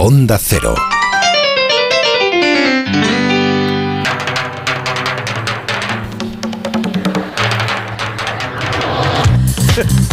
Onda Cero.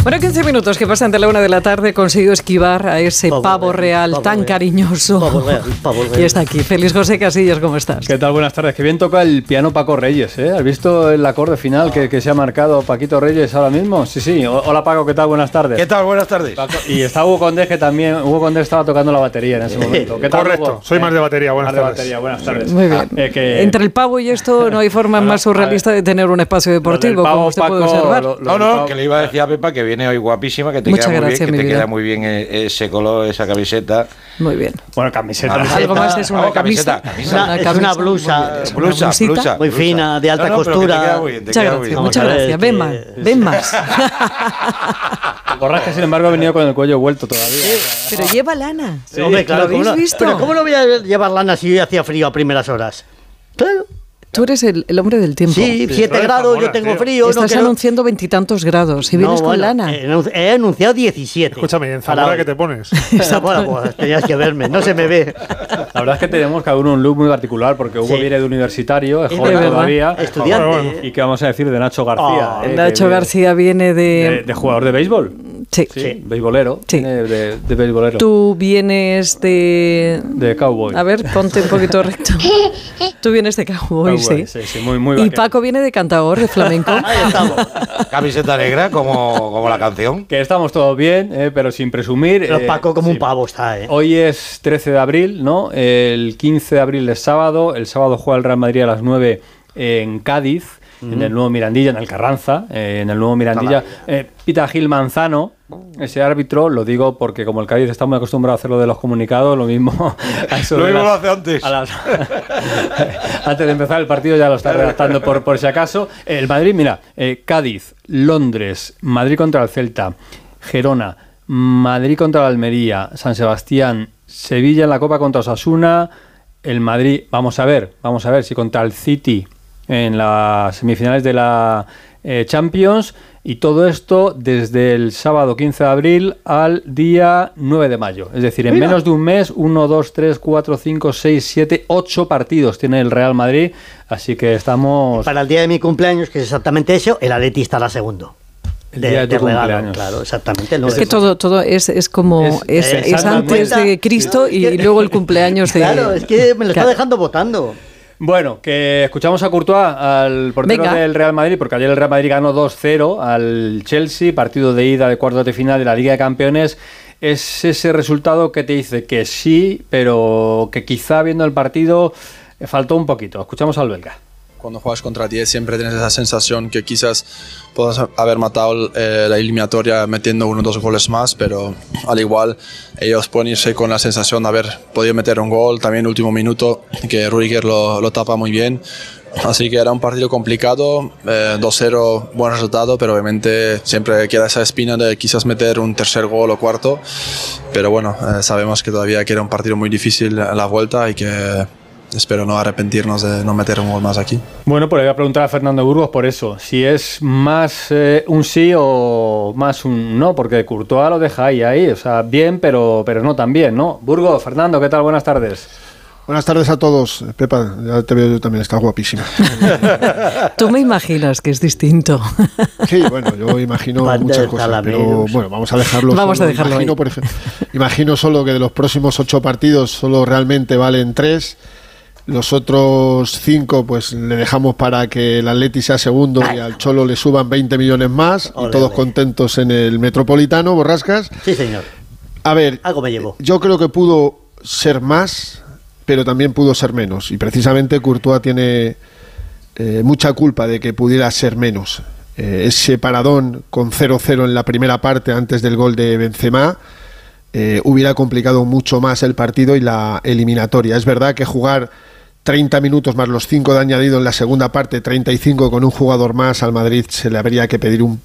Bueno, 15 minutos que pasan de la una de la tarde, consigo esquivar a ese pavo, real tan cariñoso. Pavo real, pavo real. Y está aquí. Feliz José Casillas, ¿cómo estás? ¿Qué tal? Buenas tardes. Qué bien toca el piano Paco Reyes, ¿eh? ¿Has visto el acorde final que, que se ha marcado Paquito Reyes ahora mismo? Sí, sí. Hola Paco, ¿qué tal? Buenas tardes. ¿Qué tal? Buenas tardes. Paco- y está Hugo Condés que también, Hugo Condés estaba tocando la batería en ese momento. ¿Qué tal, Correcto, Hugo? soy más de batería, buenas Más de tardes. batería, buenas tardes. Muy bien. Eh, que- Entre el pavo y esto no hay forma más surrealista de tener un espacio deportivo, pavo, como usted puede observar. lo- lo No, no, que le iba a decir a Pepa que viene hoy guapísima, que te Muchas queda muy gracias, bien, mi que te vida. queda muy bien eh, ese color, esa camiseta. Muy bien. Bueno, camiseta. Algo más es una Oh, camiseta, camisa. Una- es una blusa, Es una Blusa, blusita. blusa. Muy fina, de alta No, no, costura. muy bien, Muchas muy gracias, bien. muchas gracias. Ven más, ven más. Borrasca, sin embargo, ha venido con el cuello vuelto todavía. Pero lleva lana. Hombre, claro, ¿Lo habéis ¿cómo visto? Pero ¿cómo no voy a llevar lana si hoy hacía frío a primeras horas? Claro. Tú eres el, el hombre del tiempo. Sí, 7 Pero de grados, yo Zamora, tengo tío. frío. Estás no anunciando veintitantos grados y No, vienes con bueno, lana. He, anunci- he anunciado 17. Escúchame, en Zamora que te pones. bueno, pues tenías que verme, no se me ve. La verdad es que tenemos cada uno un look muy particular porque Hugo Sí. viene de universitario, es Es joven verdad. todavía. Estudiante. ¿Y qué vamos a decir de Nacho García? Oh, eh, que Nacho García viene De, de... de jugador de béisbol. Sí. Beisbolero. Sí. De, de beisbolero. Tú vienes de... De cowboy. A ver, ponte un poquito recto. Tú vienes de cowboy, Cowboy, sí. sí, sí, muy, muy Y. Paco viene de cantador, de flamenco. Ahí estamos. Camiseta negra, como, como la canción. Que estamos todos bien, eh, pero sin presumir. Pero eh, Paco como un pavo está, ¿eh? Hoy es 13 de abril, ¿no? El 15 de abril es sábado. El sábado juega el Real Madrid a las 9 en Cádiz, en el nuevo Mirandilla, en el Carranza, eh, en el nuevo Mirandilla. Eh, Pita Gil Manzano, ese árbitro, lo digo porque como el Cádiz está muy acostumbrado a hacer lo de los comunicados, lo mismo. a eso Lo mismo las- lo hace antes. las- antes de empezar el partido ya lo está redactando por, por si acaso. El Madrid, mira, eh, Cádiz, Londres, Madrid contra el Celta, Gerona, Madrid contra la Almería, San Sebastián, Sevilla en la Copa contra Osasuna, el Madrid, vamos a ver, vamos a ver si contra el City en las semifinales de la eh, Champions y todo esto desde el sábado 15 de abril al día 9 de mayo. Es decir, en menos de un mes, 1, 2, 3, 4, 5, 6, 7, 8 partidos tiene el Real Madrid, así que estamos... Para el día de mi cumpleaños, que es exactamente eso, el Atleti estará segundo. El día de tu regalo, cumpleaños. claro, exactamente. el Es nueve que de todo, todo es, es como... Es- Es, es antes de Cristo y Es que- luego el cumpleaños de... Claro, es que me lo está Claro. dejando votando. Bueno, que escuchamos a Courtois, al portero Venga. del Real Madrid, porque ayer el Real Madrid ganó 2-0 al Chelsea, partido de ida de cuartos de final de la Liga de Campeones. Es ese resultado que te dice que sí, pero que quizá viendo el partido eh, faltó un poquito. Escuchamos al belga. Cuando juegas contra 10 siempre tienes esa sensación que quizás puedas haber matado eh, la eliminatoria metiendo uno o dos goles más, pero al igual ellos pueden irse con la sensación de haber podido meter un gol también último minuto, que Rudiger lo, lo tapa muy bien. Así que era un partido complicado, eh, 2-0, buen resultado, pero obviamente siempre queda esa espina de quizás meter un tercer gol o cuarto. Pero bueno, eh, sabemos que todavía queda un partido muy difícil a la vuelta y que espero no arrepentirnos de no meter un gol más aquí. Bueno, pues le voy a preguntar a Fernando Burgos por eso. Si es más eh, un sí o más un no, porque Courtois lo deja ahí, ahí. O sea, bien, pero, pero no tan bien, ¿no? Burgos, Fernando, ¿qué tal? Buenas tardes. Buenas tardes a todos. Pepa, ya te veo yo también, estás guapísima. Tú me imaginas que es distinto. Sí, bueno, yo imagino Van muchas cosas, pero bueno, vamos a dejarlo Vamos solo. a dejarlo imagino, ahí. por ejemplo, imagino solo que de los próximos ocho partidos solo realmente valen tres. Los otros cinco, pues le dejamos para que el Atleti sea segundo y al Cholo le suban 20 millones más y todos contentos en el Metropolitano, Borrascas. Sí, señor. A ver, Algo me llevo. yo creo que pudo ser más, pero también pudo ser menos. Y precisamente Courtois tiene eh, mucha culpa de que pudiera ser menos. Eh, ese paradón con 0-0 en la primera parte antes del gol de Benzema eh, hubiera complicado mucho más el partido y la eliminatoria. Es verdad que jugar 30 minutos más los 5 de añadido en la segunda parte, 35 con un jugador más al Madrid se le habría que pedir un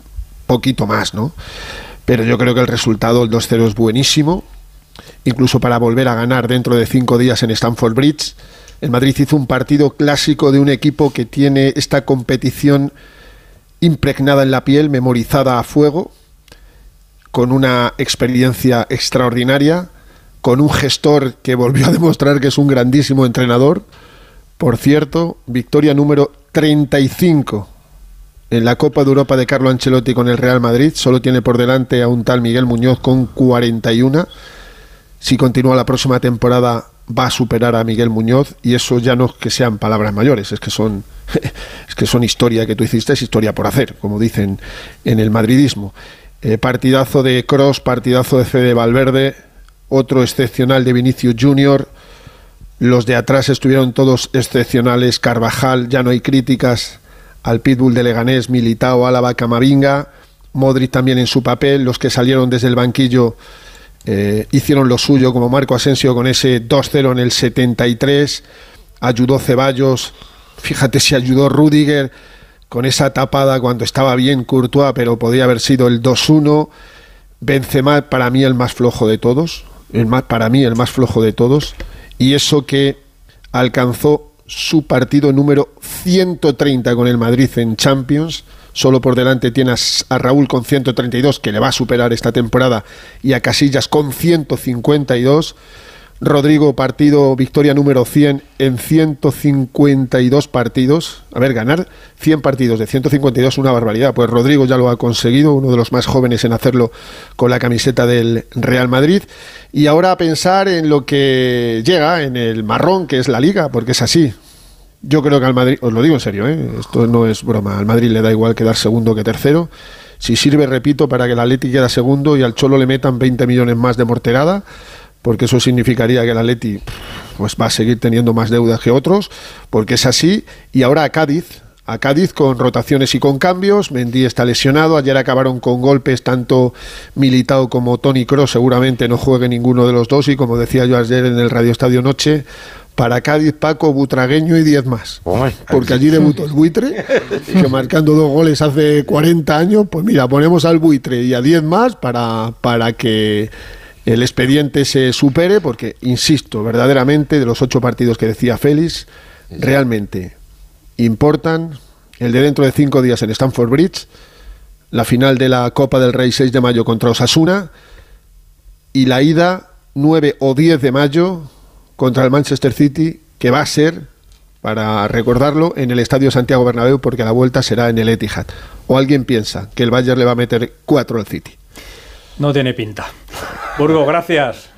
poquito más, ¿no? Pero yo creo que el resultado, el 2-0 es buenísimo, incluso para volver a ganar dentro de cinco días en Stamford Bridge. El Madrid hizo un partido clásico de un equipo que tiene esta competición impregnada en la piel, memorizada a fuego, con una experiencia extraordinaria, con un gestor que volvió a demostrar que es un grandísimo entrenador. Por cierto, victoria número 35 en la Copa de Europa de Carlo Ancelotti con el Real Madrid. Solo tiene por delante a un tal Miguel Muñoz con 41. Si continúa la próxima temporada va a superar a Miguel Muñoz y eso ya no es que sean palabras mayores, es que son es que son historia que tú hiciste, es historia por hacer, como dicen en el madridismo. Eh, partidazo de Cross, partidazo de Fede Valverde, otro excepcional de Vinicius Junior. Los de atrás estuvieron todos excepcionales. Carvajal, ya no hay críticas al Pitbull de Leganés, Militao, Álava, Camavinga. Modric también en su papel. Los que salieron desde el banquillo eh, hicieron lo suyo, como Marco Asensio con ese 2-0 en el 73. Ayudó Ceballos. Fíjate si ayudó Rudiger con esa tapada cuando estaba bien Courtois, pero podía haber sido el 2-1. Benzema para mí el más flojo de todos, el para mí el más flojo de todos, y eso que alcanzó su partido número 130 con el Madrid en Champions, solo por delante tienes a Raúl con 132, que le va a superar esta temporada, y a Casillas con 152. Rodrigo, partido, victoria número 100 en 152 partidos. A ver, ganar 100 partidos de 152 es una barbaridad. Pues Rodrigo ya lo ha conseguido, uno de los más jóvenes en hacerlo con la camiseta del Real Madrid. Y ahora a pensar en lo que llega, en el marrón que es la liga, porque es así. Yo creo que al Madrid, os lo digo en serio, ¿eh? esto no es broma, al Madrid le da igual quedar segundo que tercero. Si sirve, repito, para que el Atleti quede segundo y al Cholo le metan 20 millones más de morterada porque eso significaría que el Atleti pues va a seguir teniendo más deudas que otros, porque es así. Y ahora a Cádiz, a Cádiz con rotaciones y con cambios. Mendy está lesionado. Ayer acabaron con golpes tanto Militao como Tony Cross. Seguramente no juegue ninguno de los dos. Y como decía yo ayer en el Radio Estadio Noche, para Cádiz, Paco, Butragueño y 10 más. Porque allí debutó el buitre, que marcando dos goles hace 40 años. Pues mira, ponemos al buitre y a 10 más para, para que el expediente se supere, porque, insisto, verdaderamente, de los ocho partidos que decía Félix, realmente importan el de dentro de cinco días en Stamford Bridge, la final de la Copa del Rey 6 de mayo contra Osasuna y la ida 9 o 10 de mayo contra el Manchester City, que va a ser, para recordarlo, en el Estadio Santiago Bernabéu, porque la vuelta será en el Etihad. ¿O alguien piensa que el Bayern le va a meter cuatro al City? No tiene pinta. Burgo, gracias.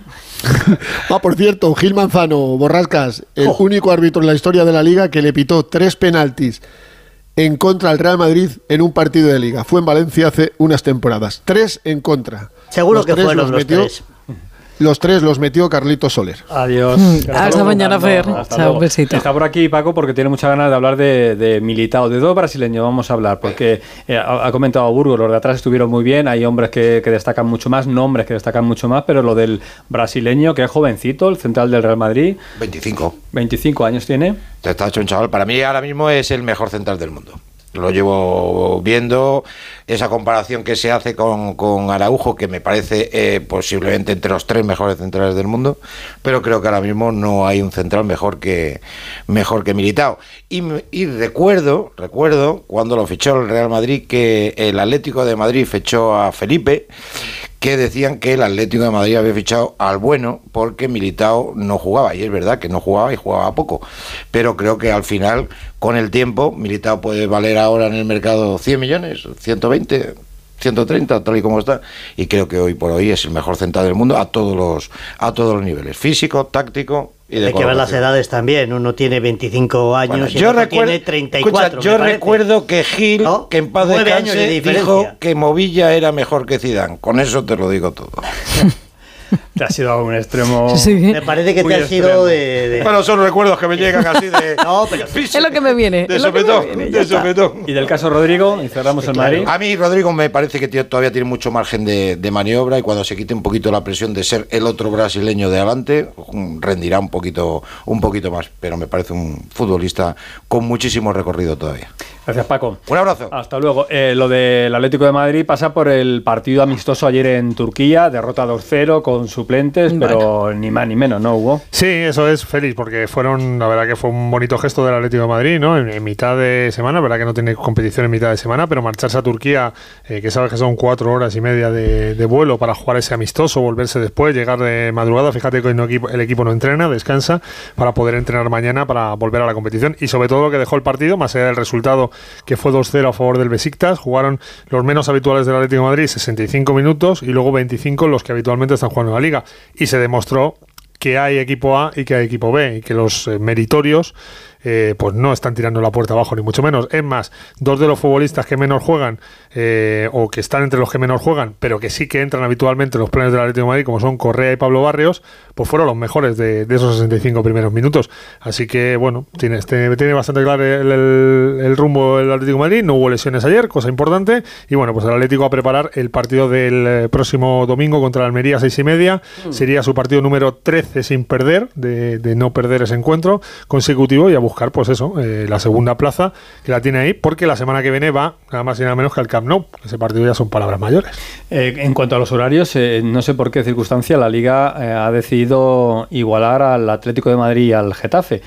ah, por cierto, Gil Manzano, Borrascas, el Oh. único árbitro en la historia de la liga que le pitó tres penaltis en contra al Real Madrid en un partido de liga. Fue en Valencia hace unas temporadas. Tres en contra. Seguro Los que tres fueron los los metió- tres. Los tres los metió Carlito Soler. Adiós. Mm, hasta mañana. Fer. Hasta Chao, un besito. Está por aquí Paco porque tiene muchas ganas de hablar de, de Militao. De dos brasileños vamos a hablar porque eh, ha, ha comentado Burgos, los de atrás estuvieron muy bien. Hay hombres que, que destacan mucho más, nombres que destacan mucho más, pero lo del brasileño, que es jovencito, el central del Real Madrid, 25. 25 años tiene. Te está hecho un chaval. Para mí ahora mismo es el mejor central del mundo. Lo llevo viendo, esa comparación que se hace con, con Araujo, que me parece eh, posiblemente entre los tres mejores centrales del mundo, pero creo que ahora mismo no hay un central mejor que mejor que Militao. Y, y recuerdo, recuerdo cuando lo fichó el Real Madrid que el Atlético de Madrid fichó a Felipe, que decían que el Atlético de Madrid había fichado al bueno porque Militao no jugaba. Y es verdad que no jugaba y jugaba poco. Pero creo que al final, con el tiempo, Militao puede valer ahora en el mercado 100 millones, 120, 130, tal y como está. Y creo que hoy por hoy es el mejor central del mundo a todos los, a todos los niveles. Físico, táctico y de Hay que ver las edades también. Uno tiene 25 años Bueno, y yo otro recuerdo, tiene 34. escucha, yo recuerdo que Gil, ¿No? que en paz de descanse, diferencia. dijo que Movilla era mejor que Zidane. Con eso te lo digo todo. Te ha sido a un extremo. Sí. Me parece que te ha extremo. sido de. de- Bueno, son recuerdos que me llegan así de. No, pero- Es lo que me viene. De sopetón. De sopetón. Y del caso Rodrigo, y cerramos el Madrid. A mí, Rodrigo, me parece que tío, todavía tiene mucho margen de, de maniobra y cuando se quite un poquito la presión de ser el otro brasileño de adelante, rendirá un poquito, un poquito más. Pero me parece un futbolista con muchísimo recorrido todavía. Gracias, Paco. Un abrazo. Hasta luego. Eh, lo del Atlético de Madrid pasa por el partido amistoso ayer en Turquía, derrota 2-0 con suplentes suplentes, pero ni más ni menos, ¿no, Hugo? Sí, eso es feliz, porque fueron, la verdad que fue un bonito gesto del Atlético de Madrid, ¿no? En, mitad de semana, verdad que no tiene competición en mitad de semana, pero marcharse a Turquía, eh, que sabes que son cuatro horas y media de, vuelo para jugar ese amistoso, volverse después, llegar de madrugada, fíjate que el equipo no entrena, descansa, para poder entrenar mañana para volver a la competición, y sobre todo lo que dejó el partido, más allá del resultado que fue 2-0 a favor del Besiktas, jugaron los menos habituales del Atlético de Madrid 65 minutos y luego 25 los que habitualmente están jugando en la liga, y se demostró que hay equipo A y que hay equipo B y que los eh, meritorios eh, pues no están tirando la puerta abajo, ni mucho menos. Es más, dos de los futbolistas que menos juegan, eh, o que están entre los que menos juegan, pero que sí que entran habitualmente en los planes del Atlético de Madrid, como son Correa y Pablo Barrios, pues fueron los mejores de, esos 65 primeros minutos. Así que, bueno, tiene, este, tiene bastante claro el, rumbo del Atlético de Madrid. No hubo lesiones ayer, cosa importante. Y bueno, pues el Atlético a preparar el partido del eh, próximo domingo contra la Almería, seis y media. Mm. Sería su partido número 13 sin perder, de, de no perder ese encuentro consecutivo y a buscar buscar, pues eso, eh, la segunda plaza que la tiene ahí, porque la semana que viene va nada más y nada menos que al Camp Nou. Ese partido ya son palabras mayores. Eh, en cuanto a los horarios, eh, no sé por qué circunstancia la Liga ha decidido igualar al Atlético de Madrid y al Getafe.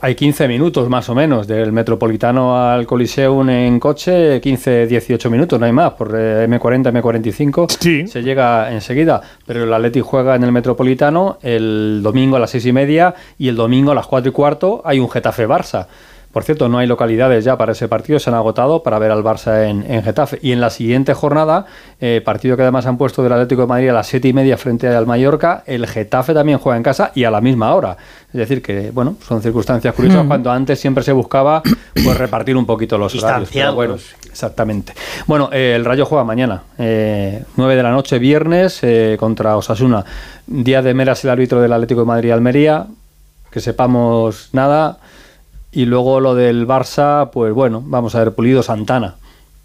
Hay 15 minutos más o menos del Metropolitano al Coliseum en coche, 15, 18 minutos, no hay más, por M40, M45 se llega enseguida, pero el Atlético juega en el Metropolitano el domingo a las 6 y media y el domingo a las 4 y cuarto hay un Getafe-Barça. Por cierto, no hay localidades ya para ese partido, se han agotado para ver al Barça en, Getafe. Y en la siguiente jornada, eh, partido que además han puesto del Atlético de Madrid a las siete y media frente al Mallorca, el Getafe también juega en casa y a la misma hora. Es decir, que bueno, son circunstancias curiosas mm. cuando antes siempre se buscaba pues repartir un poquito los horarios. bueno, exactamente. Bueno, eh, el Rayo juega mañana, eh, 9 de la noche, viernes, eh, contra Osasuna. Día de Meras, el árbitro del Atlético de Madrid-Almería. Que sepamos nada. Y luego lo del Barça, pues bueno, vamos a ver, Pulido Santana.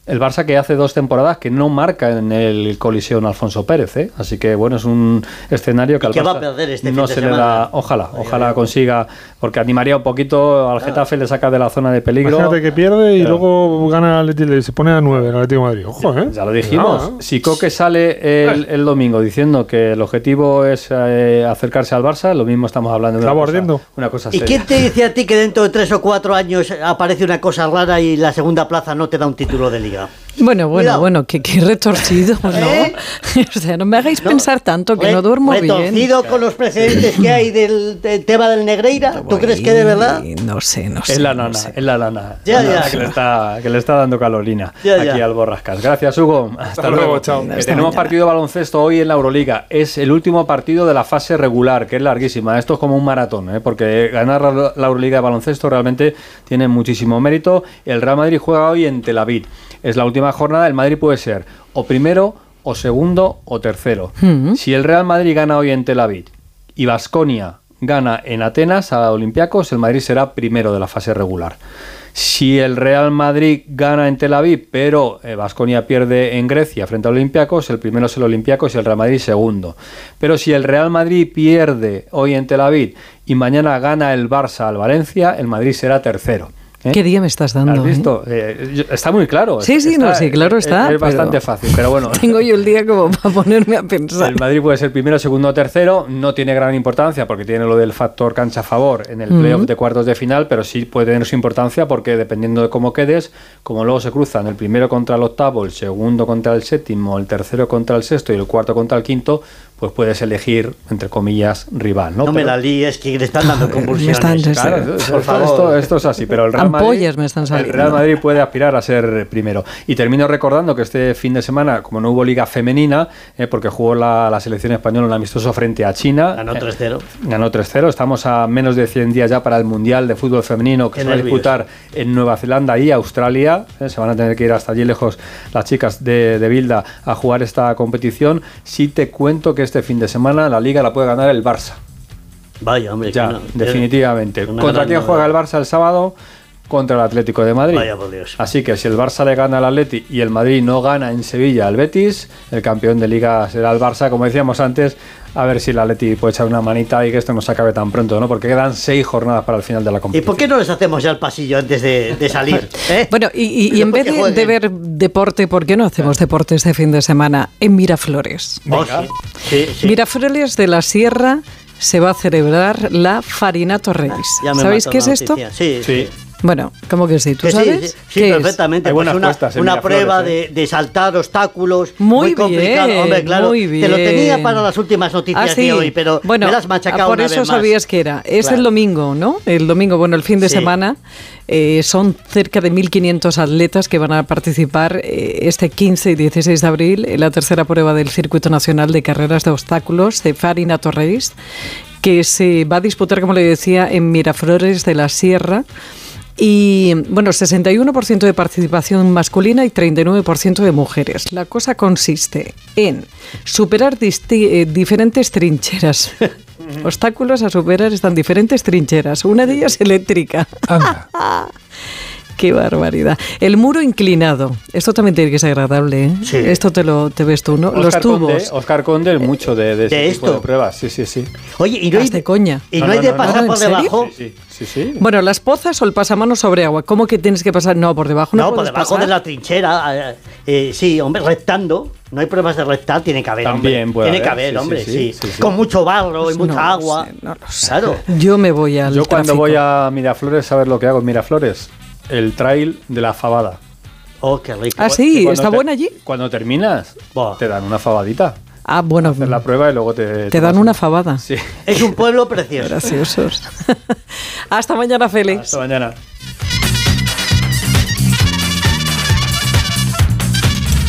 El Barça que hace dos temporadas que no marca en el colisión Alfonso Pérez, ¿eh? así que bueno, es un escenario que al Barça va a perder este no se le da, ojalá, ojalá consiga, porque animaría un poquito al ah. Getafe, le saca de la zona de peligro. Fíjate que pierde y luego gana el se pone a nueve el Atlético de Madrid. Ojo, ¿eh? Ya lo dijimos. ¿eh? Si Coque sale el, domingo diciendo que el objetivo es eh, acercarse al Barça, lo mismo estamos hablando de una cosa, ¿Y quién te dice a ti que dentro de tres o cuatro años aparece una cosa rara y la segunda plaza no te da un título de liga? video. Bueno, bueno, bueno, qué, retorcido, ¿no? ¿Eh? o sea, no me hagáis pensar tanto que no duermo bien. ¿Retorcido con los precedentes que hay del, tema del Negreira? ¿Tú crees que de verdad? No sé, no sé. Es la nana, es la nana. Ya, ya. Que, le está, que le está dando calorina aquí al Borrascas. Gracias, Hugo. Hasta, luego. Chao. tenemos partido de baloncesto hoy en la Euroliga. Es el último partido de la fase regular, que es larguísima. Esto es como un maratón, ¿eh? porque ganar la Euroliga de baloncesto realmente tiene muchísimo mérito. El Real Madrid juega hoy en Tel Aviv es la última jornada, el Madrid puede ser o primero, o segundo, o tercero. Hmm. Si el Real Madrid gana hoy en Tel Aviv y Basconia gana en Atenas a Olympiacos, el Madrid será primero de la fase regular. Si el Real Madrid gana en Tel Aviv, pero Basconia eh, pierde en Grecia frente a Olympiacos, el primero es el Olympiacos y el Real Madrid segundo. Pero si el Real Madrid pierde hoy en Tel Aviv y mañana gana el Barça al Valencia, el Madrid será tercero. ¿Eh? ¿Qué día me estás dando? ¿Has visto? Eh, está muy claro. Sí, sí, no, sí, claro está. Es, bastante fácil, pero bueno. Tengo yo el día como para ponerme a pensar. El Madrid puede ser primero, segundo o tercero. No tiene gran importancia porque tiene lo del factor cancha a favor en el playoff de cuartos de final, pero sí puede tener su importancia porque dependiendo de cómo quedes, como luego se cruzan el primero contra el octavo, el segundo contra el séptimo, el tercero contra el sexto y el cuarto contra el quinto, pues puedes elegir, entre comillas, rival. No, no me la líes, que le están dando convulsiones. claro, por favor. Esto, es así, pero el Real, Madrid, me están el Real Madrid puede aspirar a ser primero. Y termino recordando que este fin de semana, como no hubo liga femenina, eh, porque jugó la, selección española un amistoso frente a China. Ganó 3-0. Eh, ganó 3-0. Estamos a menos de 100 días ya para el Mundial de Fútbol Femenino que se va a disputar en Nueva Zelanda y Australia. Eh, se van a tener que ir hasta allí lejos las chicas de, de Bilda a jugar esta competición. Si te cuento que este fin de semana la liga la puede ganar el Barça. Vaya, hombre. Ya, definitivamente. ¿Contra quién juega el Barça el sábado? Contra el Atlético de Madrid. Vaya por Dios. Así que si el Barça le gana al Atleti y el Madrid no gana en Sevilla al Betis, el campeón de liga será el Barça, como decíamos antes, a ver si el Atleti puede echar una manita y que esto no se acabe tan pronto, ¿no? Porque quedan seis jornadas para el final de la ¿Y competición. por qué no les hacemos ya el pasillo antes de, de salir? eh? Bueno, y, y- y en vez de, ver deporte, ¿por qué no hacemos deporte este fin de semana en Miraflores? Oh, sí. Sí, sí. Miraflores de la Sierra se va a celebrar la Farinato Reis. Me ¿Sabéis qué es esto? Sí. Bueno, ¿cómo que sí? ¿Tú Que sabes? sí, perfectamente. Hay Pues buenas una, puestas en una Miraflores, prueba ¿eh? de, de saltar obstáculos Muy complicado. bien, Hombre, claro, muy te lo tenía para las últimas noticias Ah, sí. de hoy, pero bueno, me las has machacado por una eso vez más. sabías que era. Es Claro. el domingo, ¿no? El domingo, bueno, el fin de Sí. semana. eh, son cerca de 1.500 atletas que van a participar eh, este 15 y 16 de abril en la tercera prueba del Circuito Nacional de Carreras de Obstáculos de Farinato Reis, que se va a disputar, como le decía, en Miraflores de la Sierra. Y bueno, 61% de participación masculina y 39% de mujeres. La cosa consiste en superar eh, diferentes trincheras. Obstáculos a superar están diferentes trincheras. Una de ellas eléctrica. Qué barbaridad. El muro inclinado. Esto también tiene que ser agradable. ¿eh? Sí. Esto te lo te ves tú, ¿no? Los Conde, tubos. Oscar Conde, mucho de, de ese ¿De tipo esto? de pruebas. Sí, sí, sí. Oye, y no hay, de coña. y no, No, hay de no, pasar no, por debajo. Sí, sí, sí. Bueno, las pozas o el pasamanos sobre agua. ¿Cómo que tienes que pasar? No, por debajo no, No, por debajo pasar. de la trinchera. eh, eh, sí, hombre, reptando. No hay pruebas de reptar, tiene que haber. También hombre. puede Tiene que haber, haber, sí, sí, hombre, sí, sí, sí, sí. Con mucho barro y Pues no mucha lo agua. sé, no lo sé. Claro. Yo me voy al Yo cuando tráfico. voy a Miraflores, ¿sabes lo que hago en Miraflores? El trail de la fabada. Oh, qué rico. Ah, sí, Que está te- buena allí. Cuando terminas, Buah. te dan una fabadita. Ah, bueno, Haces la prueba y luego te... te dan una fabada. Sí. Es un pueblo precioso. Graciosos. Hasta mañana, Félix. Hasta mañana.